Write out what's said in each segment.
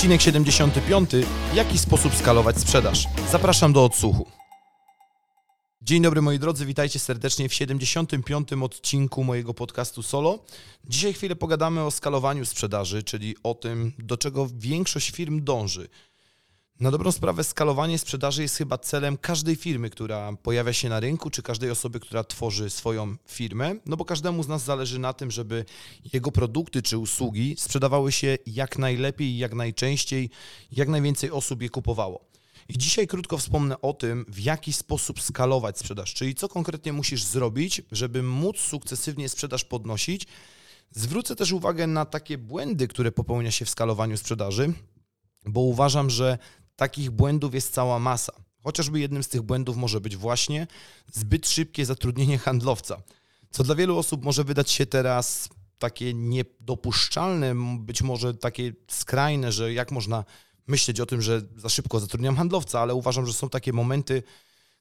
Odcinek 75. W jaki sposób skalować sprzedaż? Zapraszam do odsłuchu. Dzień dobry moi drodzy, witajcie serdecznie w 75. odcinku mojego podcastu Solo. Dzisiaj chwilę pogadamy o skalowaniu sprzedaży, czyli o tym, do czego większość firm dąży. Na dobrą sprawę skalowanie sprzedaży jest chyba celem każdej firmy, która pojawia się na rynku, czy każdej osoby, która tworzy swoją firmę, no bo każdemu z nas zależy na tym, żeby jego produkty czy usługi sprzedawały się jak najlepiej, jak najczęściej, jak najwięcej osób je kupowało. I dzisiaj krótko wspomnę o tym, w jaki sposób skalować sprzedaż, czyli co konkretnie musisz zrobić, żeby móc sukcesywnie sprzedaż podnosić. Zwrócę też uwagę na takie błędy, które popełnia się w skalowaniu sprzedaży, bo uważam, że takich błędów jest cała masa. Chociażby jednym z tych błędów może być właśnie zbyt szybkie zatrudnienie handlowca, co dla wielu osób może wydać się teraz takie niedopuszczalne, być może takie skrajne, że jak można myśleć o tym, że za szybko zatrudniam handlowca, ale uważam, że są takie momenty,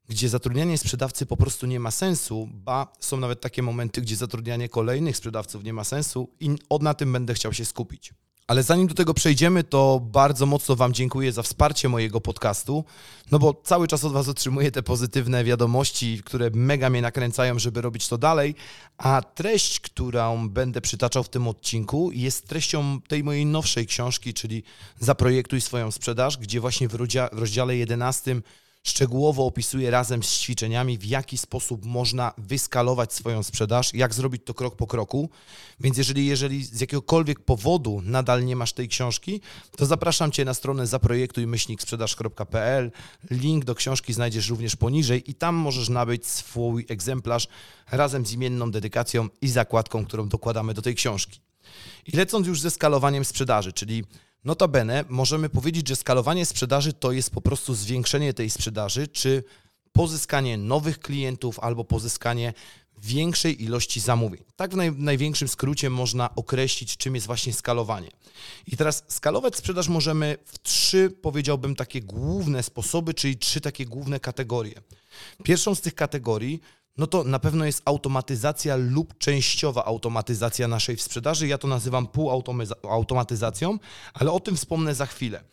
gdzie zatrudnianie sprzedawcy po prostu nie ma sensu, ba są nawet takie momenty, gdzie zatrudnianie kolejnych sprzedawców nie ma sensu i na tym będę chciał się skupić. Ale zanim do tego przejdziemy, to bardzo mocno Wam dziękuję za wsparcie mojego podcastu, no bo cały czas od Was otrzymuję te pozytywne wiadomości, które mega mnie nakręcają, żeby robić to dalej, a treść, którą będę przytaczał w tym odcinku, jest treścią tej mojej nowszej książki, czyli Zaprojektuj swoją sprzedaż, gdzie właśnie w rozdziale 11 szczegółowo opisuje razem z ćwiczeniami, w jaki sposób można wyskalować swoją sprzedaż, jak zrobić to krok po kroku. Więc jeżeli, jeżeli z jakiegokolwiek powodu nadal nie masz tej książki, to zapraszam Cię na stronę zaprojektujmyślniksprzedaż.pl. Link do książki znajdziesz również poniżej i tam możesz nabyć swój egzemplarz razem z imienną dedykacją i zakładką, którą dokładamy do tej książki. I lecąc już ze skalowaniem sprzedaży, czyli Notabene możemy powiedzieć, że skalowanie sprzedaży to jest po prostu zwiększenie tej sprzedaży, czy pozyskanie nowych klientów albo pozyskanie większej ilości zamówień. Tak w naj, największym skrócie można określić, czym jest właśnie skalowanie. I teraz skalować sprzedaż możemy w trzy, powiedziałbym, takie główne sposoby, czyli trzy takie główne kategorie. Pierwszą z tych kategorii no to na pewno jest automatyzacja lub częściowa automatyzacja naszej sprzedaży. Ja to nazywam półautomatyzacją, ale o tym wspomnę za chwilę.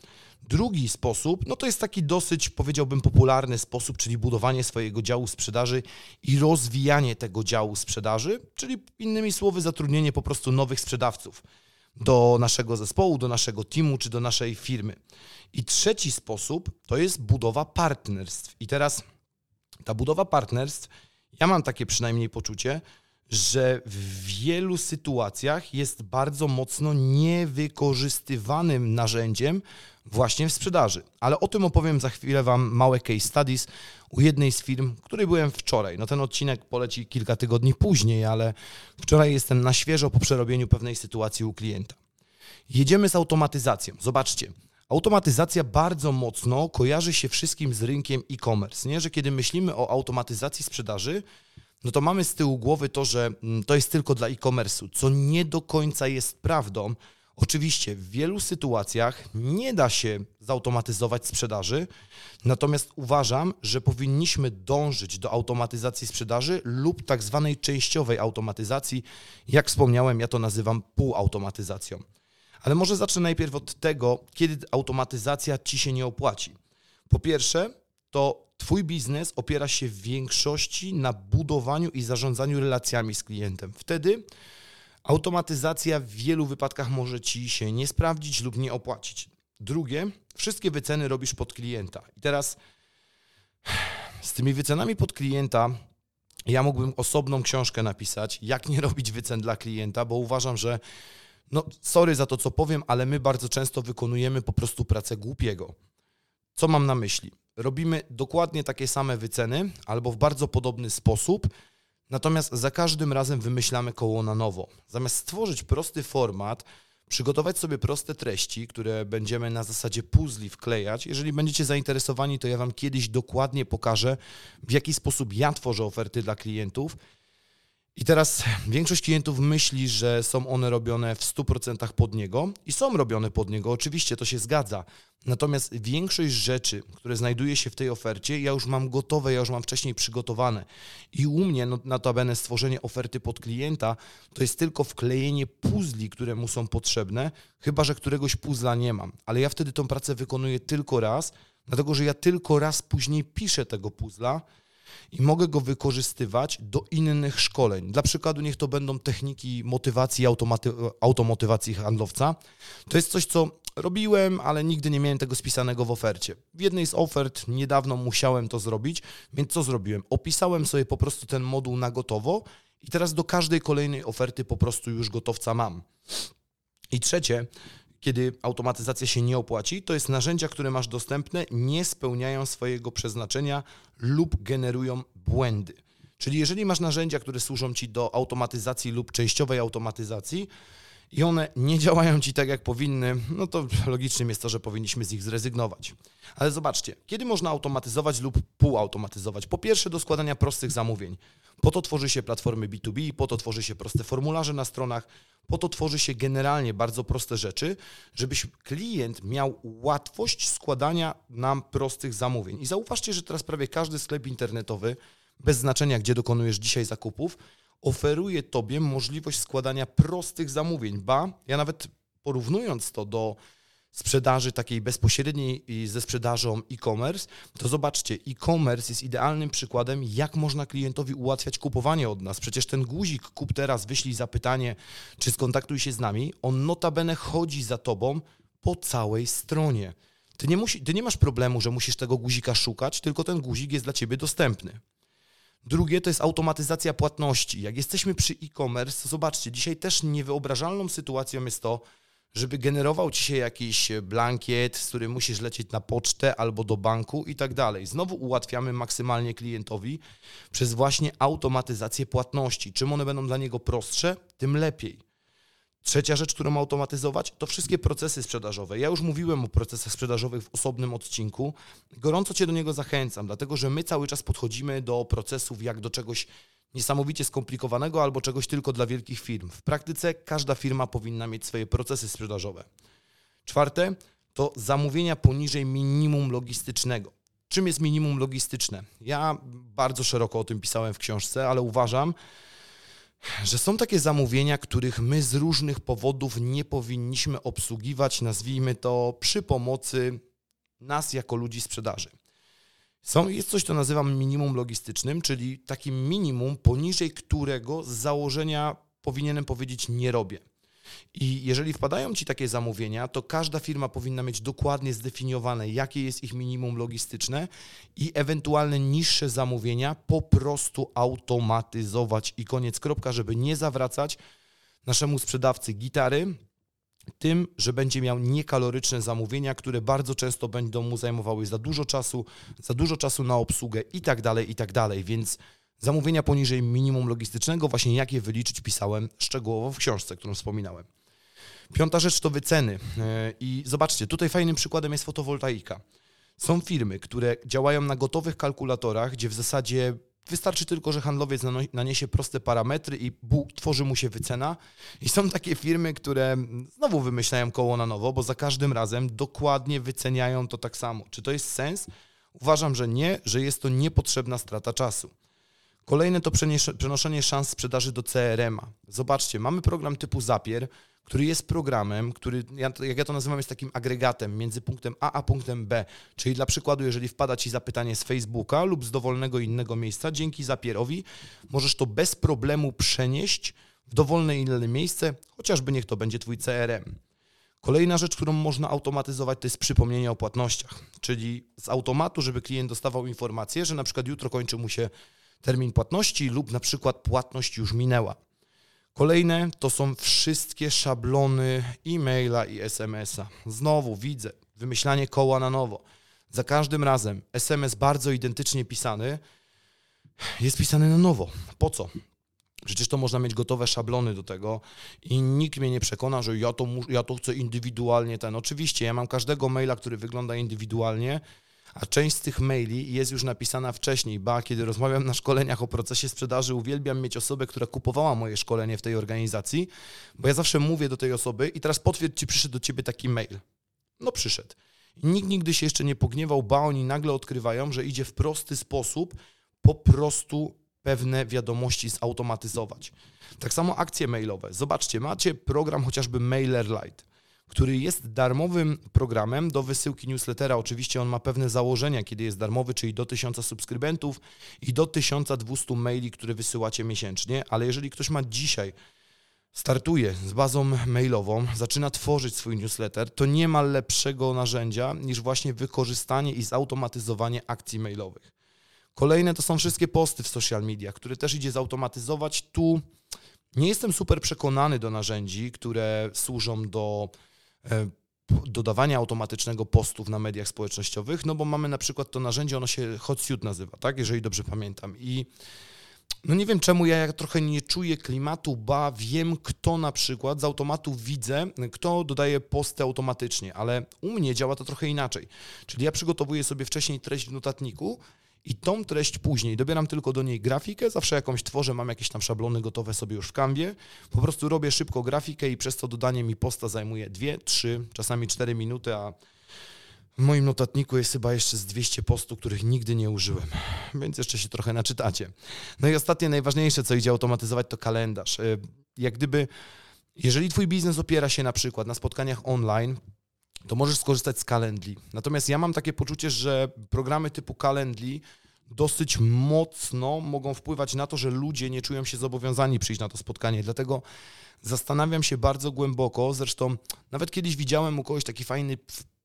Drugi sposób, no to jest taki dosyć, powiedziałbym, popularny sposób, czyli budowanie swojego działu sprzedaży i rozwijanie tego działu sprzedaży, czyli innymi słowy, zatrudnienie po prostu nowych sprzedawców do naszego zespołu, do naszego teamu czy do naszej firmy. I trzeci sposób to jest budowa partnerstw. I teraz ta budowa partnerstw ja mam takie przynajmniej poczucie, że w wielu sytuacjach jest bardzo mocno niewykorzystywanym narzędziem właśnie w sprzedaży. Ale o tym opowiem za chwilę Wam małe case studies u jednej z firm, której byłem wczoraj. No ten odcinek poleci kilka tygodni później, ale wczoraj jestem na świeżo po przerobieniu pewnej sytuacji u klienta. Jedziemy z automatyzacją. Zobaczcie, Automatyzacja bardzo mocno kojarzy się wszystkim z rynkiem e-commerce, nie? że kiedy myślimy o automatyzacji sprzedaży, no to mamy z tyłu głowy to, że mm, to jest tylko dla e-commerce'u, co nie do końca jest prawdą. Oczywiście w wielu sytuacjach nie da się zautomatyzować sprzedaży, natomiast uważam, że powinniśmy dążyć do automatyzacji sprzedaży lub tak zwanej częściowej automatyzacji. Jak wspomniałem, ja to nazywam półautomatyzacją. Ale może zacznę najpierw od tego, kiedy automatyzacja ci się nie opłaci. Po pierwsze, to Twój biznes opiera się w większości na budowaniu i zarządzaniu relacjami z klientem. Wtedy automatyzacja w wielu wypadkach może Ci się nie sprawdzić lub nie opłacić. Drugie, wszystkie wyceny robisz pod klienta. I teraz z tymi wycenami pod klienta ja mógłbym osobną książkę napisać, jak nie robić wycen dla klienta, bo uważam, że no, sorry za to, co powiem, ale my bardzo często wykonujemy po prostu pracę głupiego. Co mam na myśli? Robimy dokładnie takie same wyceny albo w bardzo podobny sposób, natomiast za każdym razem wymyślamy koło na nowo. Zamiast stworzyć prosty format, przygotować sobie proste treści, które będziemy na zasadzie puzli wklejać. Jeżeli będziecie zainteresowani, to ja Wam kiedyś dokładnie pokażę, w jaki sposób ja tworzę oferty dla klientów. I teraz większość klientów myśli, że są one robione w 100% pod niego i są robione pod niego, oczywiście to się zgadza. Natomiast większość rzeczy, które znajduje się w tej ofercie, ja już mam gotowe, ja już mam wcześniej przygotowane. I u mnie, no, notabene, stworzenie oferty pod klienta to jest tylko wklejenie puzli, które mu są potrzebne, chyba że któregoś puzla nie mam. Ale ja wtedy tą pracę wykonuję tylko raz, dlatego że ja tylko raz później piszę tego puzla i mogę go wykorzystywać do innych szkoleń. Dla przykładu, niech to będą techniki motywacji, automaty- automotywacji handlowca. To jest coś, co robiłem, ale nigdy nie miałem tego spisanego w ofercie. W jednej z ofert niedawno musiałem to zrobić, więc co zrobiłem? Opisałem sobie po prostu ten moduł na gotowo i teraz do każdej kolejnej oferty po prostu już gotowca mam. I trzecie, kiedy automatyzacja się nie opłaci, to jest narzędzia, które masz dostępne, nie spełniają swojego przeznaczenia lub generują błędy. Czyli jeżeli masz narzędzia, które służą ci do automatyzacji lub częściowej automatyzacji i one nie działają ci tak, jak powinny, no to logicznym jest to, że powinniśmy z nich zrezygnować. Ale zobaczcie, kiedy można automatyzować lub półautomatyzować? Po pierwsze, do składania prostych zamówień. Po to tworzy się platformy B2B, po to tworzy się proste formularze na stronach, po to tworzy się generalnie bardzo proste rzeczy, żebyś klient miał łatwość składania nam prostych zamówień. I zauważcie, że teraz prawie każdy sklep internetowy, bez znaczenia gdzie dokonujesz dzisiaj zakupów, oferuje Tobie możliwość składania prostych zamówień. Ba, ja nawet porównując to do sprzedaży takiej bezpośredniej ze sprzedażą e-commerce, to zobaczcie, e-commerce jest idealnym przykładem, jak można klientowi ułatwiać kupowanie od nas. Przecież ten guzik kup teraz, wyślij zapytanie, czy skontaktuj się z nami, on notabene chodzi za tobą po całej stronie. Ty nie, musi, ty nie masz problemu, że musisz tego guzika szukać, tylko ten guzik jest dla ciebie dostępny. Drugie to jest automatyzacja płatności. Jak jesteśmy przy e-commerce, zobaczcie, dzisiaj też niewyobrażalną sytuacją jest to, żeby generował ci się jakiś blankiet, z którym musisz lecieć na pocztę albo do banku i tak dalej. Znowu ułatwiamy maksymalnie klientowi przez właśnie automatyzację płatności. Czym one będą dla niego prostsze, tym lepiej. Trzecia rzecz, którą automatyzować, to wszystkie procesy sprzedażowe. Ja już mówiłem o procesach sprzedażowych w osobnym odcinku. Gorąco Cię do niego zachęcam, dlatego że my cały czas podchodzimy do procesów jak do czegoś niesamowicie skomplikowanego albo czegoś tylko dla wielkich firm. W praktyce każda firma powinna mieć swoje procesy sprzedażowe. Czwarte to zamówienia poniżej minimum logistycznego. Czym jest minimum logistyczne? Ja bardzo szeroko o tym pisałem w książce, ale uważam, że są takie zamówienia, których my z różnych powodów nie powinniśmy obsługiwać, nazwijmy to przy pomocy nas jako ludzi sprzedaży. Są, jest coś, co nazywam minimum logistycznym, czyli takim minimum, poniżej którego z założenia powinienem powiedzieć nie robię. I jeżeli wpadają Ci takie zamówienia, to każda firma powinna mieć dokładnie zdefiniowane, jakie jest ich minimum logistyczne i ewentualne niższe zamówienia po prostu automatyzować. I koniec kropka, żeby nie zawracać naszemu sprzedawcy gitary tym, że będzie miał niekaloryczne zamówienia, które bardzo często będą mu zajmowały za dużo czasu, za dużo czasu na obsługę i tak dalej, i tak dalej, więc Zamówienia poniżej minimum logistycznego, właśnie jak je wyliczyć, pisałem szczegółowo w książce, którą wspominałem. Piąta rzecz to wyceny. E, I zobaczcie, tutaj fajnym przykładem jest fotowoltaika. Są firmy, które działają na gotowych kalkulatorach, gdzie w zasadzie wystarczy tylko, że handlowiec naniesie proste parametry i tworzy mu się wycena. I są takie firmy, które znowu wymyślają koło na nowo, bo za każdym razem dokładnie wyceniają to tak samo. Czy to jest sens? Uważam, że nie, że jest to niepotrzebna strata czasu. Kolejne to przenoszenie szans sprzedaży do CRM-a. Zobaczcie, mamy program typu Zapier, który jest programem, który, jak ja to nazywam, jest takim agregatem między punktem A a punktem B. Czyli dla przykładu, jeżeli wpada Ci zapytanie z Facebooka lub z dowolnego innego miejsca, dzięki Zapierowi możesz to bez problemu przenieść w dowolne inne miejsce, chociażby niech to będzie Twój CRM. Kolejna rzecz, którą można automatyzować, to jest przypomnienie o płatnościach, czyli z automatu, żeby klient dostawał informację, że na przykład jutro kończy mu się termin płatności lub na przykład płatność już minęła. Kolejne to są wszystkie szablony e-maila i SMS-a. Znowu widzę wymyślanie koła na nowo. Za każdym razem SMS bardzo identycznie pisany jest pisany na nowo. Po co? Przecież to można mieć gotowe szablony do tego i nikt mnie nie przekona, że ja to, ja to chcę indywidualnie ten. Oczywiście, ja mam każdego maila, który wygląda indywidualnie, a część z tych maili jest już napisana wcześniej. Ba, kiedy rozmawiam na szkoleniach o procesie sprzedaży, uwielbiam mieć osobę, która kupowała moje szkolenie w tej organizacji, bo ja zawsze mówię do tej osoby i teraz potwierdź, czy przyszedł do ciebie taki mail. No przyszedł. Nikt nigdy się jeszcze nie pogniewał, ba, oni nagle odkrywają, że idzie w prosty sposób po prostu pewne wiadomości zautomatyzować. Tak samo akcje mailowe. Zobaczcie, macie program chociażby MailerLite, który jest darmowym programem do wysyłki newslettera. Oczywiście on ma pewne założenia, kiedy jest darmowy, czyli do 1000 subskrybentów i do 1200 maili, które wysyłacie miesięcznie, ale jeżeli ktoś ma dzisiaj startuje z bazą mailową, zaczyna tworzyć swój newsletter, to nie ma lepszego narzędzia niż właśnie wykorzystanie i zautomatyzowanie akcji mailowych. Kolejne to są wszystkie posty w social media, które też idzie zautomatyzować. Tu nie jestem super przekonany do narzędzi, które służą do dodawania automatycznego postów na mediach społecznościowych, no bo mamy na przykład to narzędzie, ono się HotSuite nazywa, tak, jeżeli dobrze pamiętam. I no nie wiem czemu ja trochę nie czuję klimatu, ba wiem kto na przykład, z automatu widzę, kto dodaje posty automatycznie, ale u mnie działa to trochę inaczej. Czyli ja przygotowuję sobie wcześniej treść w notatniku i tą treść później dobieram tylko do niej grafikę, zawsze jakąś tworzę, mam jakieś tam szablony gotowe sobie już w kanwie, po prostu robię szybko grafikę i przez to dodanie mi posta zajmuje 2, 3, czasami 4 minuty, a w moim notatniku jest chyba jeszcze z 200 postów, których nigdy nie użyłem, więc jeszcze się trochę naczytacie. No i ostatnie, najważniejsze, co idzie automatyzować, to kalendarz. Y, jak gdyby, jeżeli twój biznes opiera się na przykład na spotkaniach online, to możesz skorzystać z Calendly. Natomiast ja mam takie poczucie, że programy typu Calendly dosyć mocno mogą wpływać na to, że ludzie nie czują się zobowiązani przyjść na to spotkanie. Dlatego zastanawiam się bardzo głęboko. Zresztą nawet kiedyś widziałem u kogoś taki fajny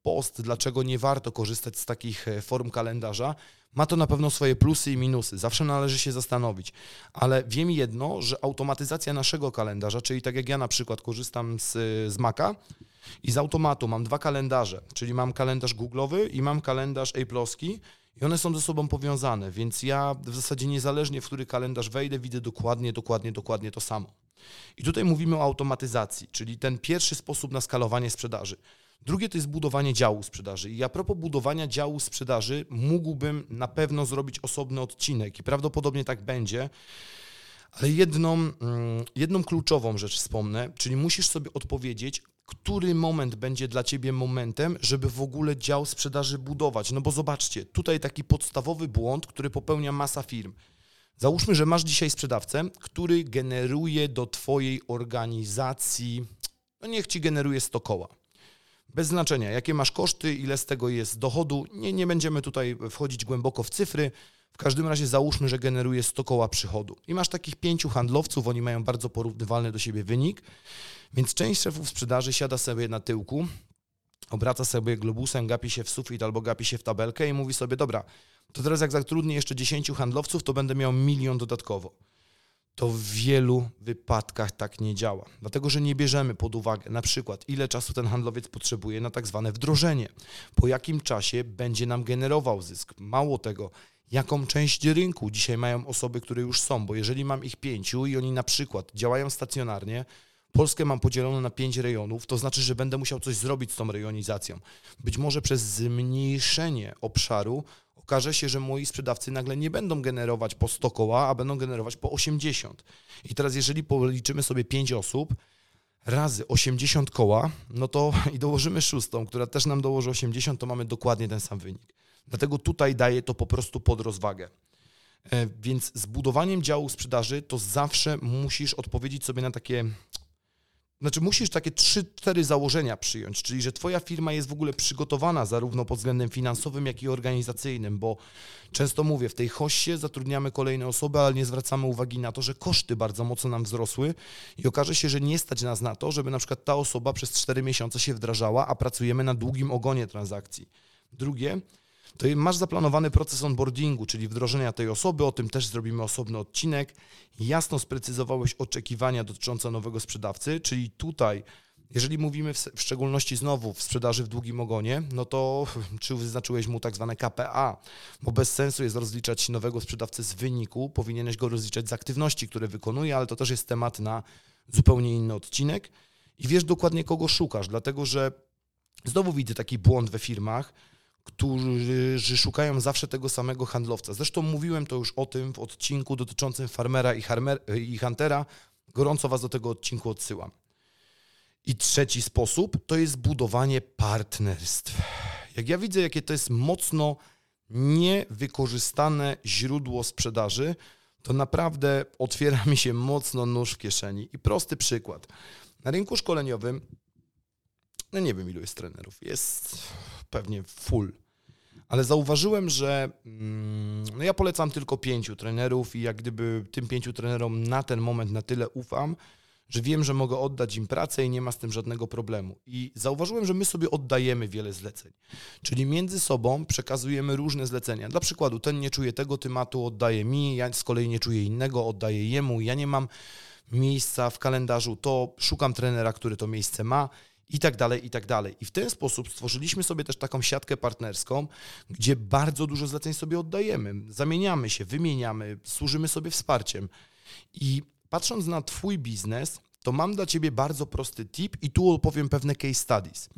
post, dlaczego nie warto korzystać z takich e, form kalendarza. Ma to na pewno swoje plusy i minusy. Zawsze należy się zastanowić. Ale wiem jedno, że automatyzacja naszego kalendarza, czyli tak jak ja na przykład korzystam z, z Maca, i z automatu mam dwa kalendarze, czyli mam kalendarz Google'owy i mam kalendarz Apple'owski i one są ze sobą powiązane, więc ja w zasadzie niezależnie w który kalendarz wejdę, widzę dokładnie, dokładnie, dokładnie to samo. I tutaj mówimy o automatyzacji, czyli ten pierwszy sposób na skalowanie sprzedaży. Drugie to jest budowanie działu sprzedaży. I a propos budowania działu sprzedaży, mógłbym na pewno zrobić osobny odcinek i prawdopodobnie tak będzie. Ale jedną, mm, jedną kluczową rzecz wspomnę, czyli musisz sobie odpowiedzieć, który moment będzie dla Ciebie momentem, żeby w ogóle dział sprzedaży budować. No bo zobaczcie, tutaj taki podstawowy błąd, który popełnia masa firm. Załóżmy, że masz dzisiaj sprzedawcę, który generuje do Twojej organizacji, no niech Ci generuje 100 koła. Bez znaczenia, jakie masz koszty, ile z tego jest dochodu, nie, nie będziemy tutaj wchodzić głęboko w cyfry. W każdym razie załóżmy, że generuje 100 koła przychodu. I masz takich pięciu handlowców, oni mają bardzo porównywalny do siebie wynik więc część szefów sprzedaży siada sobie na tyłku, obraca sobie globusem, gapi się w sufit albo gapi się w tabelkę i mówi sobie, dobra, to teraz jak zatrudnię jeszcze 10 handlowców, to będę miał milion dodatkowo. To w wielu wypadkach tak nie działa, dlatego że nie bierzemy pod uwagę na przykład, ile czasu ten handlowiec potrzebuje na tak zwane wdrożenie, po jakim czasie będzie nam generował zysk. Mało tego, jaką część rynku dzisiaj mają osoby, które już są, bo jeżeli mam ich pięciu i oni na przykład działają stacjonarnie, Polskę mam podzieloną na pięć rejonów, to znaczy, że będę musiał coś zrobić z tą rejonizacją. Być może przez zmniejszenie obszaru okaże się, że moi sprzedawcy nagle nie będą generować po 100 koła, a będą generować po 80. I teraz, jeżeli policzymy sobie 5 osób, razy 80 koła, no to i dołożymy szóstą, która też nam dołoży 80, to mamy dokładnie ten sam wynik. Dlatego tutaj daję to po prostu pod rozwagę. E, więc z budowaniem działu sprzedaży to zawsze musisz odpowiedzieć sobie na takie znaczy musisz takie trzy, cztery założenia przyjąć, czyli że twoja firma jest w ogóle przygotowana zarówno pod względem finansowym, jak i organizacyjnym, bo często mówię, w tej hoście zatrudniamy kolejne osoby, ale nie zwracamy uwagi na to, że koszty bardzo mocno nam wzrosły i okaże się, że nie stać nas na to, żeby na przykład ta osoba przez cztery miesiące się wdrażała, a pracujemy na długim ogonie transakcji. Drugie, to masz zaplanowany proces onboardingu, czyli wdrożenia tej osoby, o tym też zrobimy osobny odcinek. Jasno sprecyzowałeś oczekiwania dotyczące nowego sprzedawcy, czyli tutaj Jeżeli mówimy w, szczególności znowu w sprzedaży w długim ogonie, no to czy wyznaczyłeś mu tak zwane KPA, bo bez sensu jest rozliczać nowego sprzedawcę z wyniku, powinieneś go rozliczać z aktywności, które wykonuje, ale to też jest temat na zupełnie inny odcinek i wiesz dokładnie kogo szukasz, dlatego że znowu widzę taki błąd we firmach, którzy szukają zawsze tego samego handlowca. Zresztą mówiłem to już o tym w odcinku dotyczącym farmera i, harmer, i huntera. Gorąco Was do tego odcinku odsyłam. I trzeci sposób to jest budowanie partnerstw. Jak ja widzę, jakie to jest mocno niewykorzystane źródło sprzedaży, to naprawdę otwiera mi się mocno nóż w kieszeni. I prosty przykład. Na rynku szkoleniowym, no nie wiem ilu jest trenerów, jest pewnie full. Ale zauważyłem, że mm, no ja polecam tylko pięciu trenerów i jak gdyby tym pięciu trenerom na ten moment na tyle ufam, że wiem, że mogę oddać im pracę i nie ma z tym żadnego problemu. I zauważyłem, że my sobie oddajemy wiele zleceń. Czyli między sobą przekazujemy różne zlecenia. Dla przykładu, ten nie czuje tego tematu, oddaje mi, ja z kolei nie czuję innego, oddaję jemu. Ja nie mam miejsca w kalendarzu, to szukam trenera, który to miejsce ma i tak dalej, i tak dalej. I w ten sposób stworzyliśmy sobie też taką siatkę partnerską, gdzie bardzo dużo zleceń sobie oddajemy, zamieniamy się, wymieniamy, służymy sobie wsparciem. I patrząc na Twój biznes, to mam dla Ciebie bardzo prosty tip i tu opowiem pewne case studies.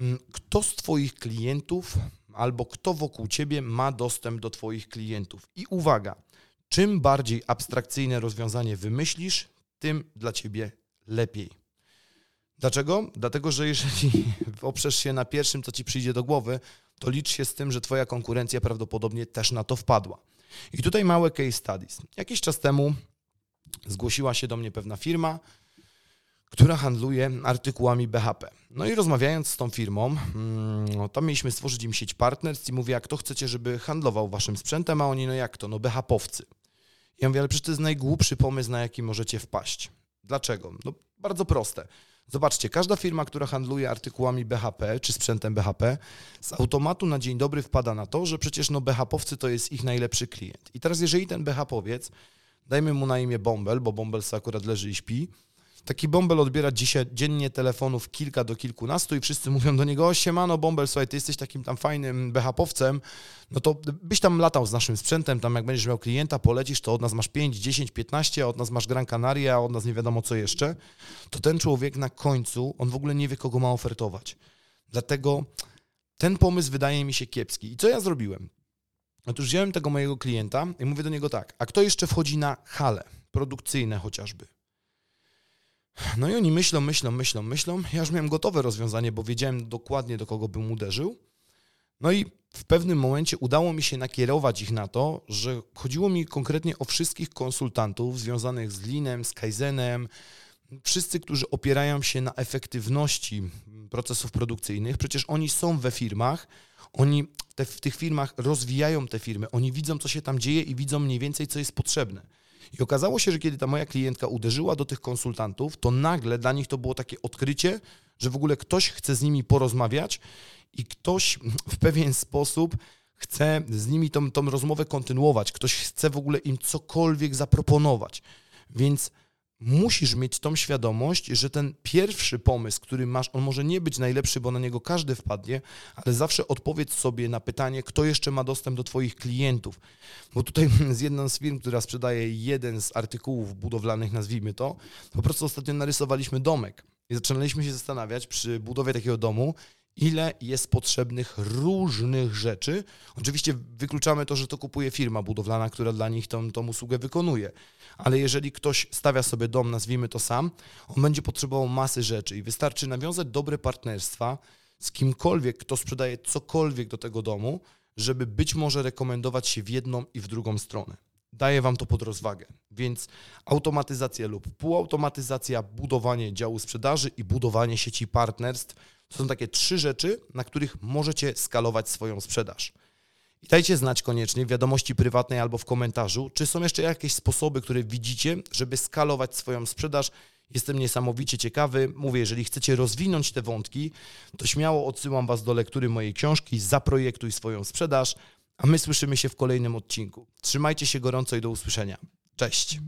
Mm, kto z Twoich klientów albo kto wokół Ciebie ma dostęp do Twoich klientów? I uwaga, czym bardziej abstrakcyjne rozwiązanie wymyślisz, tym dla Ciebie lepiej. Dlaczego? Dlatego, że jeżeli oprzesz się na pierwszym, co ci przyjdzie do głowy, to licz się z tym, że twoja konkurencja prawdopodobnie też na to wpadła. I tutaj małe case studies. Jakiś czas temu zgłosiła się do mnie pewna firma, która handluje artykułami BHP. No i rozmawiając z tą firmą, mm, tam mieliśmy stworzyć im sieć partnerstw i mówię, jak to chcecie, żeby handlował waszym sprzętem, a oni, no jak to, no BHP-owcy. Ja mówię, ale przecież to jest najgłupszy pomysł, na jaki możecie wpaść. Dlaczego? No bardzo proste. Zobaczcie, każda firma, która handluje artykułami BHP czy sprzętem BHP, z automatu na dzień dobry wpada na to, że przecież no BHP-owcy to jest ich najlepszy klient. I teraz jeżeli ten BHP-owiec, dajmy mu na imię Bombel, bo Bombel sobie akurat leży i śpi, Taki Bombel odbiera dzisiaj dziennie telefonów kilka do kilkunastu i wszyscy mówią do niego, o siemano Bombel, słuchaj, ty jesteś takim tam fajnym BHP-owcem, no to byś tam latał z naszym sprzętem, tam jak będziesz miał klienta, polecisz, to od nas masz 5, 10, 15, a od nas masz Gran Canaria, a od nas nie wiadomo co jeszcze, to ten człowiek na końcu, on w ogóle nie wie, kogo ma ofertować. Dlatego ten pomysł wydaje mi się kiepski. I co ja zrobiłem? Otóż wziąłem tego mojego klienta i mówię do niego tak, a kto jeszcze wchodzi na hale produkcyjne chociażby? No i oni myślą, myślą, myślą, myślą. Ja już miałem gotowe rozwiązanie, bo wiedziałem dokładnie, do kogo bym uderzył. No i w pewnym momencie udało mi się nakierować ich na to, że chodziło mi konkretnie o wszystkich konsultantów związanych z Linem, z Kaizenem, wszyscy, którzy opierają się na efektywności procesów produkcyjnych. Przecież oni są we firmach, oni te, w tych firmach rozwijają te firmy, oni widzą, co się tam dzieje i widzą mniej więcej, co jest potrzebne. I okazało się, że kiedy ta moja klientka uderzyła do tych konsultantów, to nagle dla nich to było takie odkrycie, że w ogóle ktoś chce z nimi porozmawiać i ktoś w pewien sposób chce z nimi tą, tą rozmowę kontynuować, ktoś chce w ogóle im cokolwiek zaproponować. Więc musisz mieć tą świadomość, że ten pierwszy pomysł, który masz, on może nie być najlepszy, bo na niego każdy wpadnie, ale zawsze odpowiedz sobie na pytanie, kto jeszcze ma dostęp do Twoich klientów. Bo tutaj z jedną z firm, która sprzedaje jeden z artykułów budowlanych, nazwijmy to, po prostu ostatnio narysowaliśmy domek. I zaczynaliśmy się zastanawiać przy budowie takiego domu, ile jest potrzebnych różnych rzeczy. Oczywiście wykluczamy to, że to kupuje firma budowlana, która dla nich tą, tą usługę wykonuje. Ale jeżeli ktoś stawia sobie dom, nazwijmy to sam, on będzie potrzebował masy rzeczy i wystarczy nawiązać dobre partnerstwa z kimkolwiek, kto sprzedaje cokolwiek do tego domu, żeby być może rekomendować się w jedną i w drugą stronę. Daję Wam to pod rozwagę. Więc automatyzacja lub półautomatyzacja, budowanie działu sprzedaży i budowanie sieci partnerstw to są takie trzy rzeczy, na których możecie skalować swoją sprzedaż. I dajcie znać koniecznie w wiadomości prywatnej albo w komentarzu, czy są jeszcze jakieś sposoby, które widzicie, żeby skalować swoją sprzedaż. Jestem niesamowicie ciekawy. Mówię, jeżeli chcecie rozwinąć te wątki, to śmiało odsyłam Was do lektury mojej książki Zaprojektuj swoją sprzedaż, a my słyszymy się w kolejnym odcinku. Trzymajcie się gorąco i do usłyszenia. Cześć.